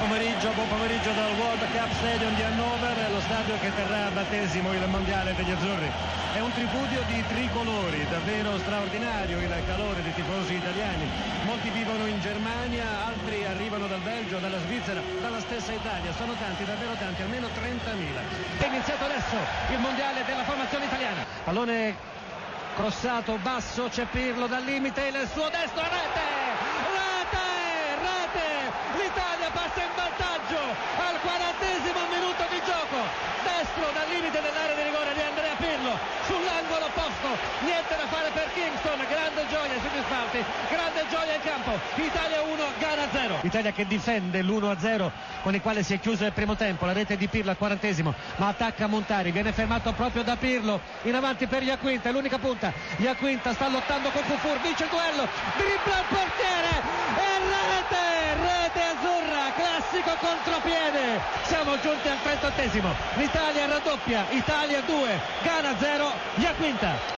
pomeriggio, buon pomeriggio dal World Cup Stadium di Hannover, lo stadio che terrà a battesimo il mondiale degli azzurri. È un tripudio di tricolori, davvero straordinario il calore dei tifosi italiani. Molti vivono in Germania, altri arrivano dal Belgio, dalla Svizzera, dalla stessa Italia. Sono tanti, davvero tanti, almeno 30.000. È iniziato adesso il mondiale della formazione italiana. Pallone crossato basso, c'è Pirlo dal limite, il suo destro, rete! l'Italia passa in vantaggio al quarantesimo minuto di gioco. Destro dal limite dell'area di rigore di Andrea Pirlo. Sull'angolo opposto niente da fare per Kingston. Grande gioia sugli spalti grande gioia in campo. Italia 1 Ghana 0 Italia che difende l'1-0 con il quale si è chiuso il primo tempo. La rete di Pirlo al quarantesimo ma attacca Montari viene fermato proprio da Pirlo. In avanti per Iaquinta è l'unica punta. Iaquinta sta lottando con Cufur vince il duello. Dribbla il portiere classico contropiede. Siamo giunti al 38esimo l'Italia raddoppia. Italia 2 Ghana 0 Iaquinta